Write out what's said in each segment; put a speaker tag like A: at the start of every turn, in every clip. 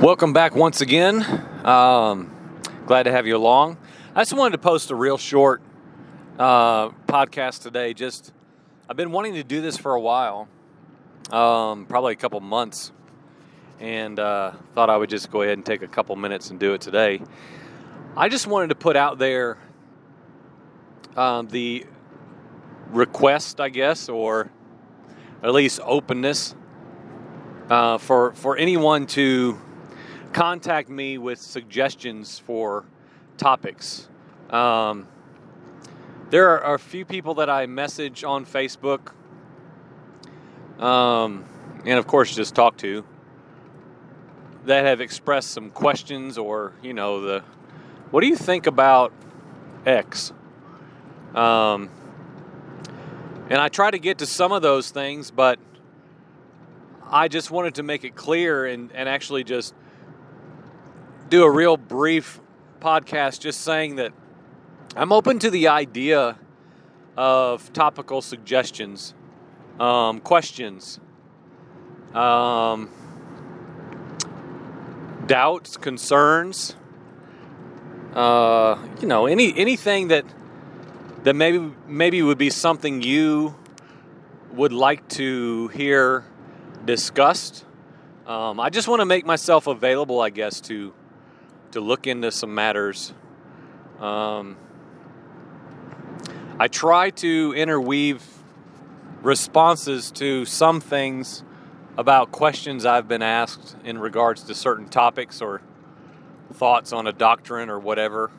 A: Welcome back once again. Um, glad to have you along. I just wanted to post a real short uh, podcast today. Just I've been wanting to do this for a while, um, probably a couple months, and uh, thought I would just go ahead and take a couple minutes and do it today. I just wanted to put out there um, the request, I guess, or at least openness uh, for for anyone to contact me with suggestions for topics. Um, there are a few people that I message on Facebook, um, and of course, just talk to that have expressed some questions or, you know, the what do you think about X? Um, and I try to get to some of those things, but I just wanted to make it clear and, and actually just do a real brief podcast just saying that I'm open to the idea of topical suggestions, um, questions, um, doubts, concerns. Uh, you know, any anything that that maybe maybe would be something you would like to hear discussed. Um, I just want to make myself available, I guess, to to look into some matters. Um, I try to interweave responses to some things about questions I've been asked in regards to certain topics or thoughts on a doctrine or whatever.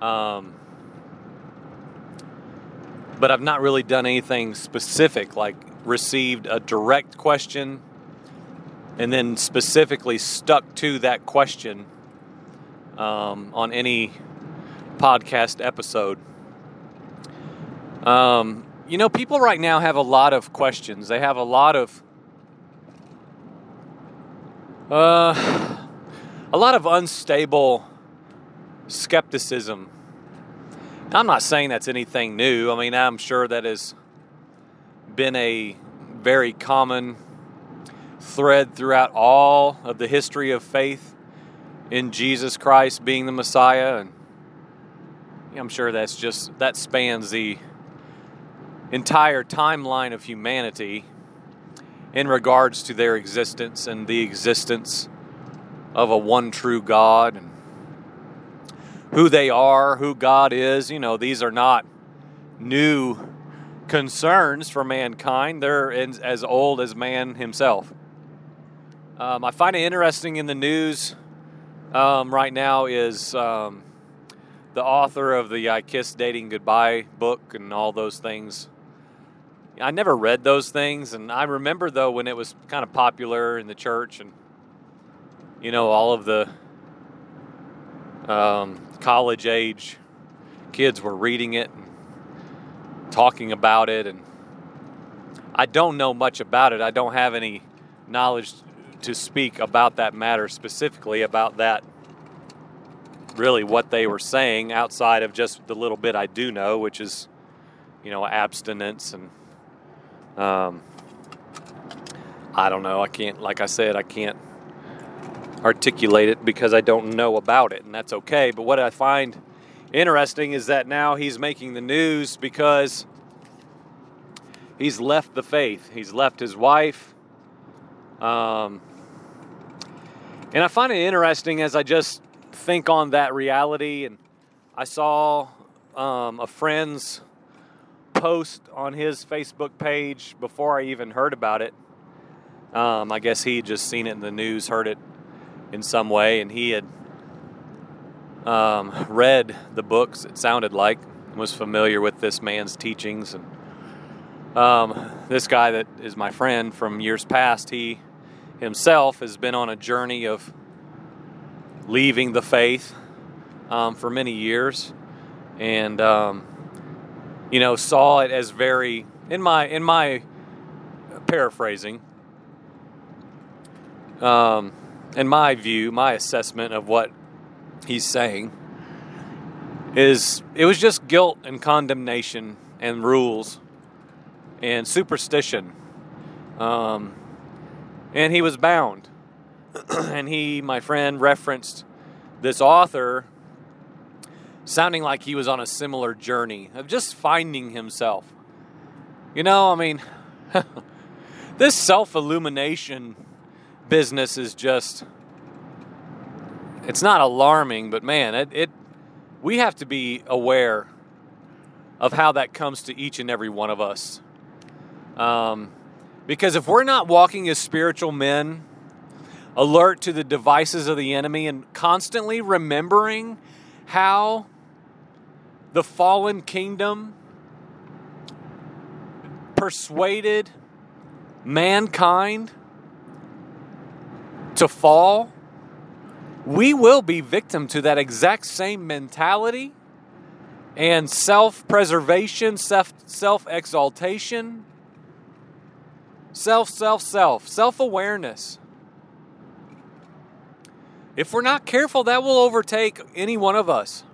A: Um, but I've not really done anything specific, like received a direct question and then specifically stuck to that question um, on any podcast episode. Um, you know, people right now have a lot of questions. They have a lot of uh, a lot of unstable skepticism. I'm not saying that's anything new. I mean, I'm sure that has been a very common thread throughout all of the history of faith in Jesus Christ being the Messiah. And I'm sure that's just, that spans the entire timeline of humanity in regards to their existence and the existence of a one true God and who they are, who God is. You know, these are not new concerns for mankind, they're as old as man himself. Um, I find it interesting in the news um, right now is um, the author of the I Kiss Dating Goodbye book and all those things. I never read those things, and I remember though when it was kind of popular in the church, and you know all of the um, college age kids were reading it and talking about it, and I don't know much about it. I don't have any knowledge to speak about that matter specifically, about that really what they were saying outside of just the little bit I do know, which is, you know, abstinence and, um, I don't know. I can't, like I said, I can't articulate it because I don't know about it, and that's okay. But what I find interesting is that now he's making the news because he's left the faith. He's left his wife. Um, and I find it interesting as I just think on that reality. And I saw um, a friend's post on his Facebook page before I even heard about it. Um, I guess he just seen it in the news, heard it in some way, and he had um, read the books. It sounded like was familiar with this man's teachings, and um, this guy that is my friend from years past, he himself has been on a journey of leaving the faith um, for many years, and um, you know saw it as very in my in my paraphrasing. Um, in my view, my assessment of what he's saying is it was just guilt and condemnation and rules and superstition. Um, and he was bound. and he, my friend, referenced this author sounding like he was on a similar journey of just finding himself. You know, I mean, this self illumination business is just, it's not alarming, but man, it, it, we have to be aware of how that comes to each and every one of us. Um, because if we're not walking as spiritual men, alert to the devices of the enemy, and constantly remembering how the fallen kingdom persuaded mankind to fall, we will be victim to that exact same mentality and self preservation, self exaltation, self, self, self, self awareness. If we're not careful, that will overtake any one of us.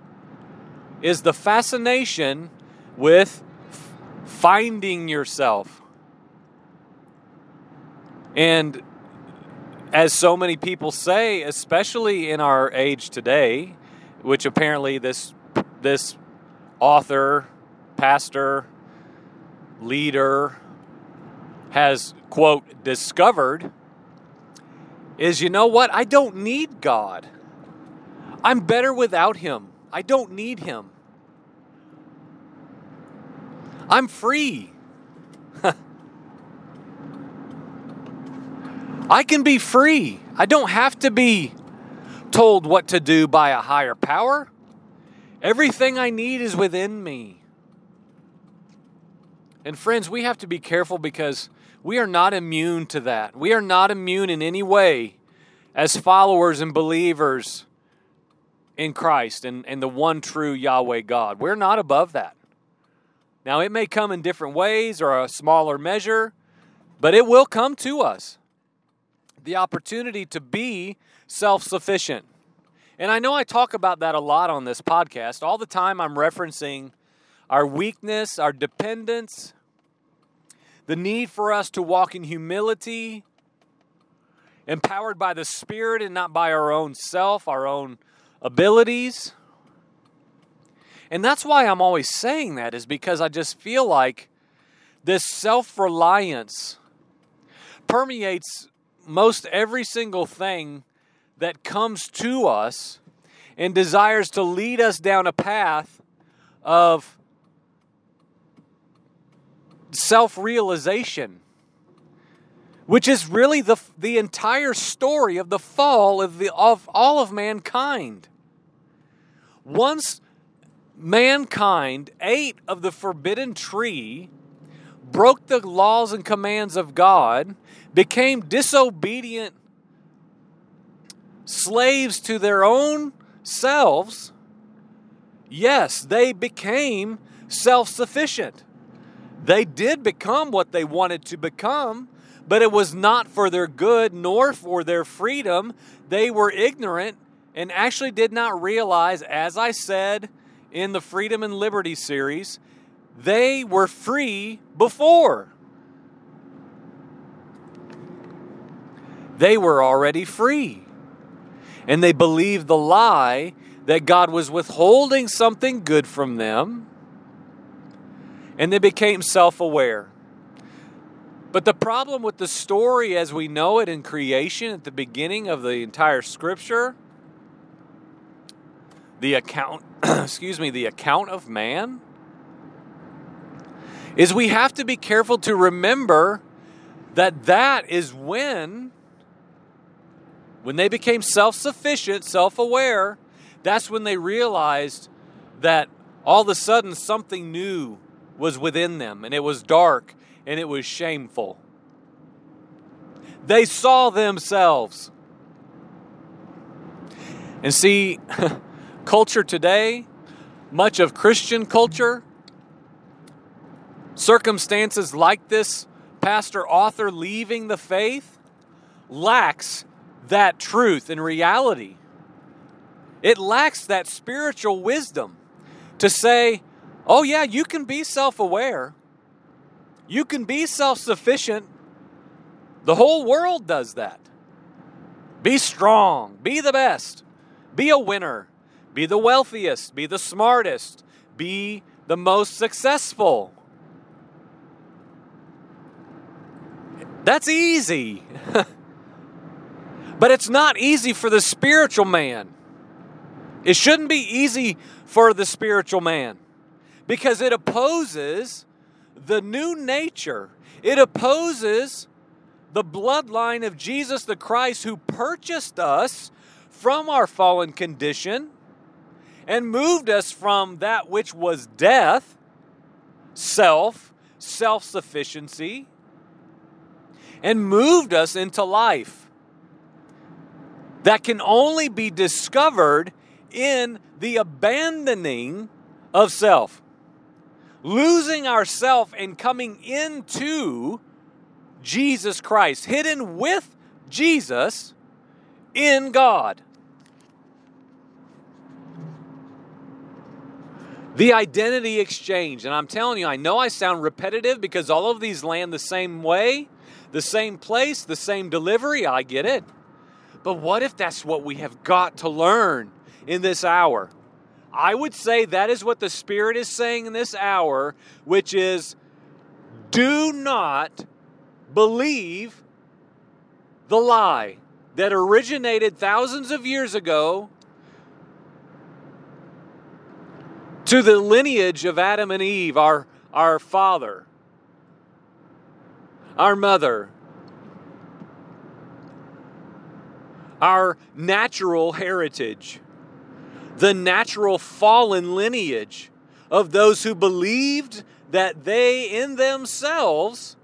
A: Is the fascination with finding yourself. And as so many people say, especially in our age today, which apparently this this author, pastor, leader has quote discovered is you know what? I don't need God. I'm better without him. I don't need him. I'm free. I can be free. I don't have to be told what to do by a higher power. Everything I need is within me. And friends, we have to be careful because we are not immune to that. We are not immune in any way as followers and believers in Christ and, and the one true Yahweh God. We're not above that. Now, it may come in different ways or a smaller measure, but it will come to us. The opportunity to be self sufficient. And I know I talk about that a lot on this podcast. All the time I'm referencing our weakness, our dependence, the need for us to walk in humility, empowered by the Spirit and not by our own self, our own abilities. And that's why I'm always saying that, is because I just feel like this self reliance permeates most every single thing that comes to us and desires to lead us down a path of self realization, which is really the, the entire story of the fall of, the, of all of mankind. Once mankind ate of the forbidden tree, broke the laws and commands of God, became disobedient slaves to their own selves, yes, they became self sufficient. They did become what they wanted to become, but it was not for their good nor for their freedom. They were ignorant and actually did not realize, as I said in the Freedom and Liberty series, they were free before. They were already free. And they believed the lie that God was withholding something good from them and they became self aware. But the problem with the story as we know it in creation at the beginning of the entire scripture, the account, excuse me, the account of man, is we have to be careful to remember that that is when when they became self-sufficient, self-aware, that's when they realized that all of a sudden something new was within them, and it was dark and it was shameful. They saw themselves. And see, culture today, much of Christian culture, circumstances like this pastor author leaving the faith lacks that truth and reality. It lacks that spiritual wisdom to say, Oh, yeah, you can be self aware. You can be self sufficient. The whole world does that. Be strong. Be the best. Be a winner. Be the wealthiest. Be the smartest. Be the most successful. That's easy. but it's not easy for the spiritual man. It shouldn't be easy for the spiritual man because it opposes the new nature. It opposes the bloodline of Jesus the Christ who purchased us from our fallen condition and moved us from that which was death, self, self sufficiency, and moved us into life that can only be discovered in the abandoning of self. Losing ourself and coming into Jesus Christ, hidden with Jesus in God. The identity exchange. And I'm telling you, I know I sound repetitive because all of these land the same way, the same place, the same delivery. I get it. But what if that's what we have got to learn in this hour? I would say that is what the Spirit is saying in this hour, which is do not believe the lie that originated thousands of years ago to the lineage of Adam and Eve, our, our father, our mother, our natural heritage, the natural fallen lineage of those who believed that they in themselves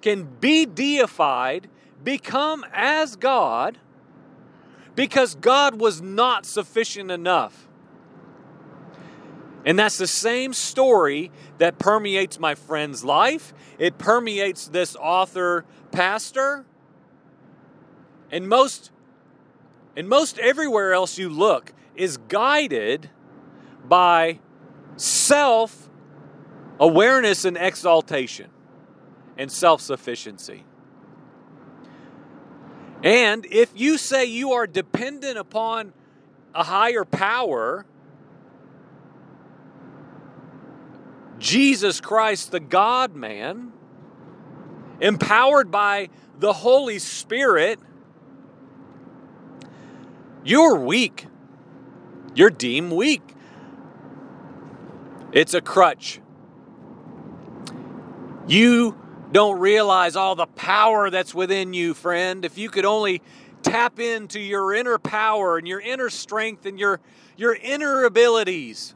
A: can be deified, become as God, because God was not sufficient enough. And that's the same story that permeates my friend's life. It permeates this author pastor. And most and most everywhere else you look is guided by self awareness and exaltation and self sufficiency. And if you say you are dependent upon a higher power, Jesus Christ, the God man, empowered by the Holy Spirit, you're weak. You're deemed weak. It's a crutch. You don't realize all the power that's within you, friend. If you could only tap into your inner power and your inner strength and your, your inner abilities.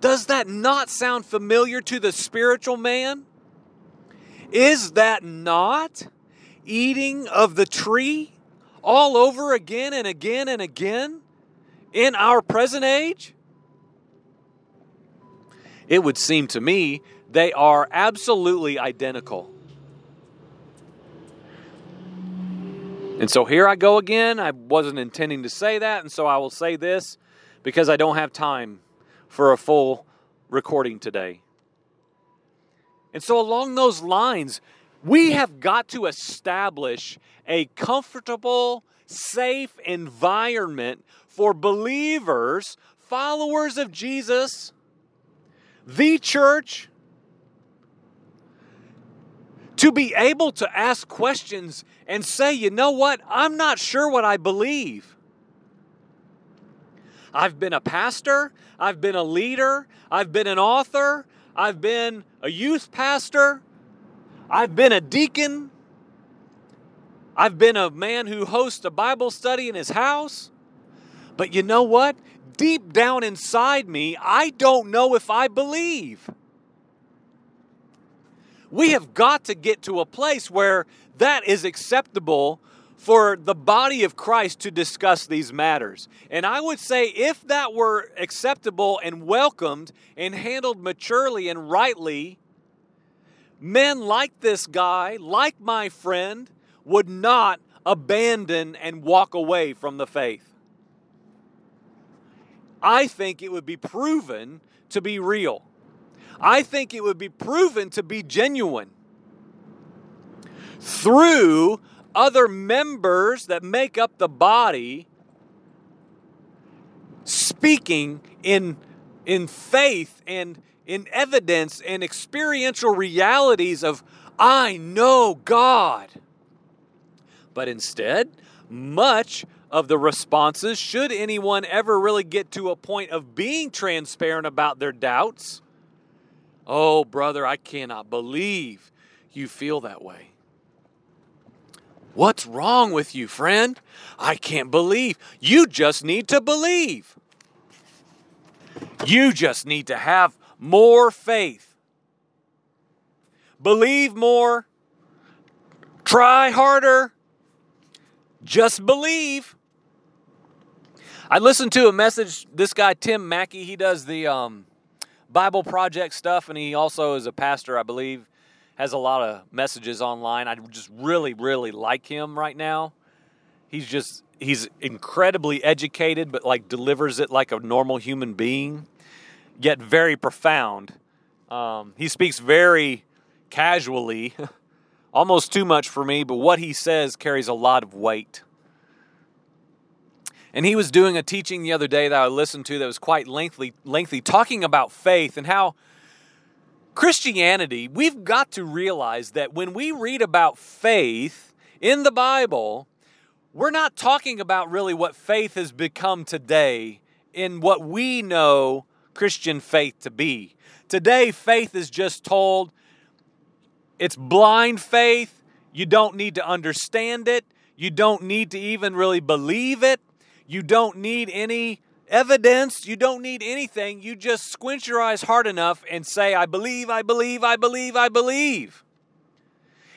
A: Does that not sound familiar to the spiritual man? Is that not eating of the tree all over again and again and again in our present age? It would seem to me they are absolutely identical. And so here I go again. I wasn't intending to say that, and so I will say this because I don't have time for a full recording today. And so, along those lines, we have got to establish a comfortable, safe environment for believers, followers of Jesus, the church, to be able to ask questions and say, you know what, I'm not sure what I believe. I've been a pastor, I've been a leader, I've been an author, I've been a youth pastor, I've been a deacon, I've been a man who hosts a Bible study in his house. But you know what? Deep down inside me, I don't know if I believe. We have got to get to a place where that is acceptable for the body of Christ to discuss these matters. And I would say if that were acceptable and welcomed and handled maturely and rightly, men like this guy, like my friend, would not abandon and walk away from the faith. I think it would be proven to be real. I think it would be proven to be genuine through other members that make up the body speaking in in faith and in evidence and experiential realities of I know God. But instead, much of the responses, should anyone ever really get to a point of being transparent about their doubts, oh, brother, I cannot believe you feel that way. What's wrong with you, friend? I can't believe. You just need to believe. You just need to have more faith. Believe more. Try harder. Just believe. I listened to a message. This guy, Tim Mackie, he does the um, Bible Project stuff, and he also is a pastor, I believe has a lot of messages online. I just really, really like him right now. He's just he's incredibly educated, but like delivers it like a normal human being, yet very profound. Um, he speaks very casually, almost too much for me, but what he says carries a lot of weight. And he was doing a teaching the other day that I listened to that was quite lengthy, lengthy, talking about faith and how Christianity, we've got to realize that when we read about faith in the Bible, we're not talking about really what faith has become today in what we know Christian faith to be. Today, faith is just told it's blind faith. You don't need to understand it. You don't need to even really believe it. You don't need any evidence. You don't need anything. You just squint your eyes hard enough and say, I believe, I believe, I believe, I believe.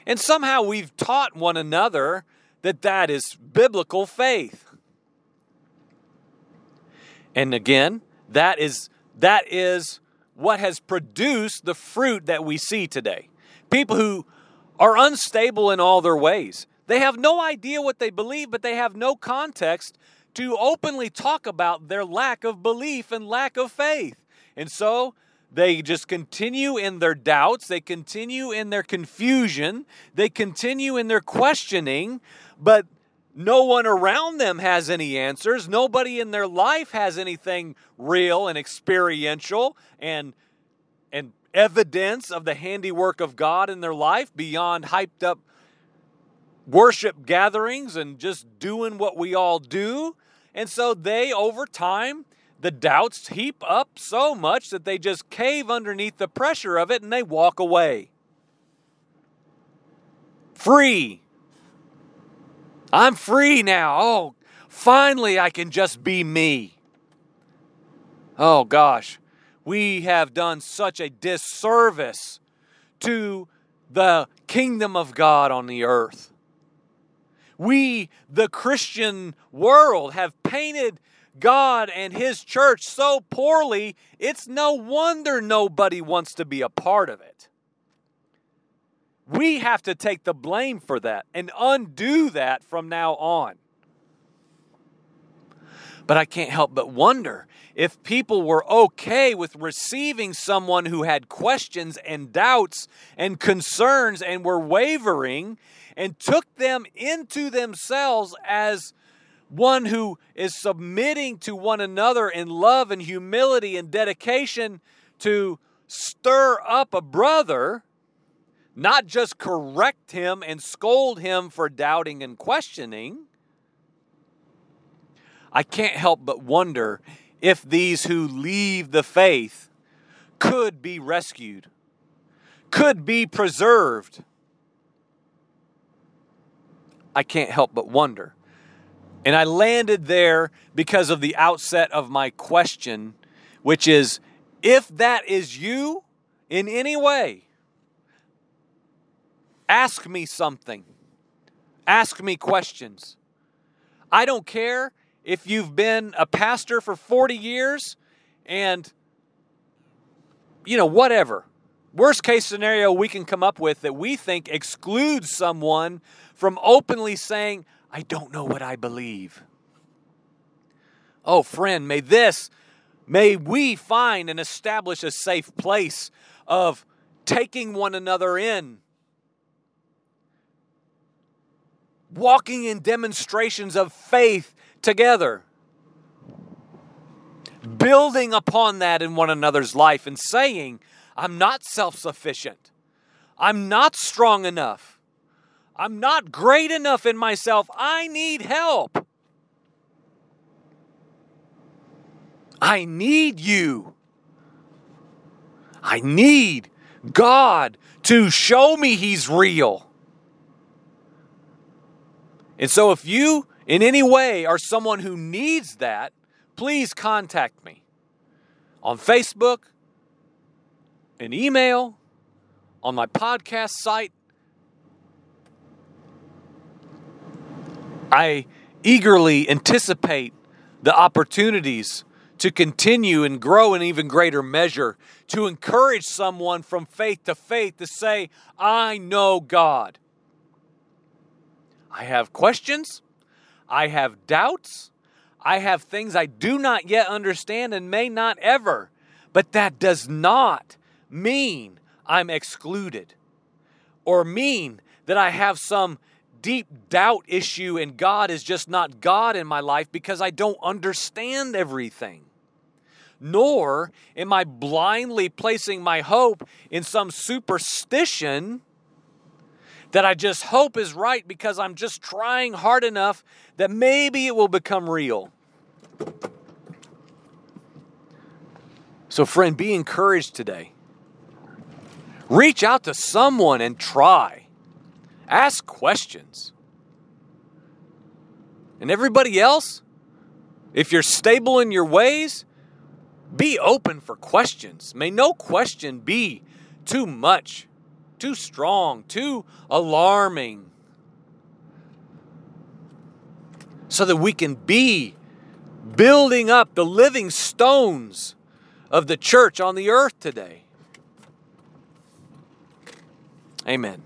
A: And somehow we've taught one another that that is biblical faith. And again, that is that is what has produced the fruit that we see today. People who are unstable in all their ways. They have no idea what they believe, but they have no context to openly talk about their lack of belief and lack of faith. And so they just continue in their doubts, they continue in their confusion, they continue in their questioning, but no one around them has any answers. Nobody in their life has anything real and experiential and and evidence of the handiwork of God in their life beyond hyped up worship gatherings and just doing what we all do. And so they, over time, the doubts heap up so much that they just cave underneath the pressure of it and they walk away. Free. I'm free now. Oh, finally I can just be me. Oh gosh, we have done such a disservice to the kingdom of God on the earth we, the Christian world, have painted God and His church so poorly, it's no wonder nobody wants to be a part of it. We have to take the blame for that and undo that from now on. But I can't help but wonder if people were okay with receiving someone who had questions and doubts and concerns and were wavering and took them into themselves as one who is submitting to one another in love and humility and dedication to stir up a brother, not just correct him and scold him for doubting and questioning. I can't help but wonder if these who leave the faith could be rescued, could be preserved I can't help but wonder. And I landed there because of the outset of my question, which is if that is you in any way, ask me something. Ask me questions. I don't care if you've been a pastor for 40 years and, you know, whatever. Worst case scenario we can come up with that we think excludes someone from openly saying, I don't know what I believe. Oh, friend, may this, may we find and establish a safe place of taking one another in, walking in demonstrations of faith together. Building upon that in one another's life and saying, I'm not self sufficient. I'm not strong enough. I'm not great enough in myself. I need help. I need you. I need God to show me He's real. And so, if you in any way are someone who needs that, please contact me on Facebook, an email, on my podcast site. I eagerly anticipate the opportunities to continue and grow in even greater measure, to encourage someone from faith to faith to say, I know God. I have questions, I have doubts, I have things I do not yet understand and may not ever, but that does not mean I'm excluded or mean that I have some deep doubt issue and God is just not God in my life because I don't understand everything. Nor am I blindly placing my hope in some superstition that I just hope is right because I'm just trying hard enough that maybe it will become real. So, friend, be encouraged today. Reach out to someone and try. Ask questions. And everybody else, if you're stable in your ways, be open for questions. May no question be too much, too strong, too alarming. So that we can be building up the living stones of the church on the earth today. Amen.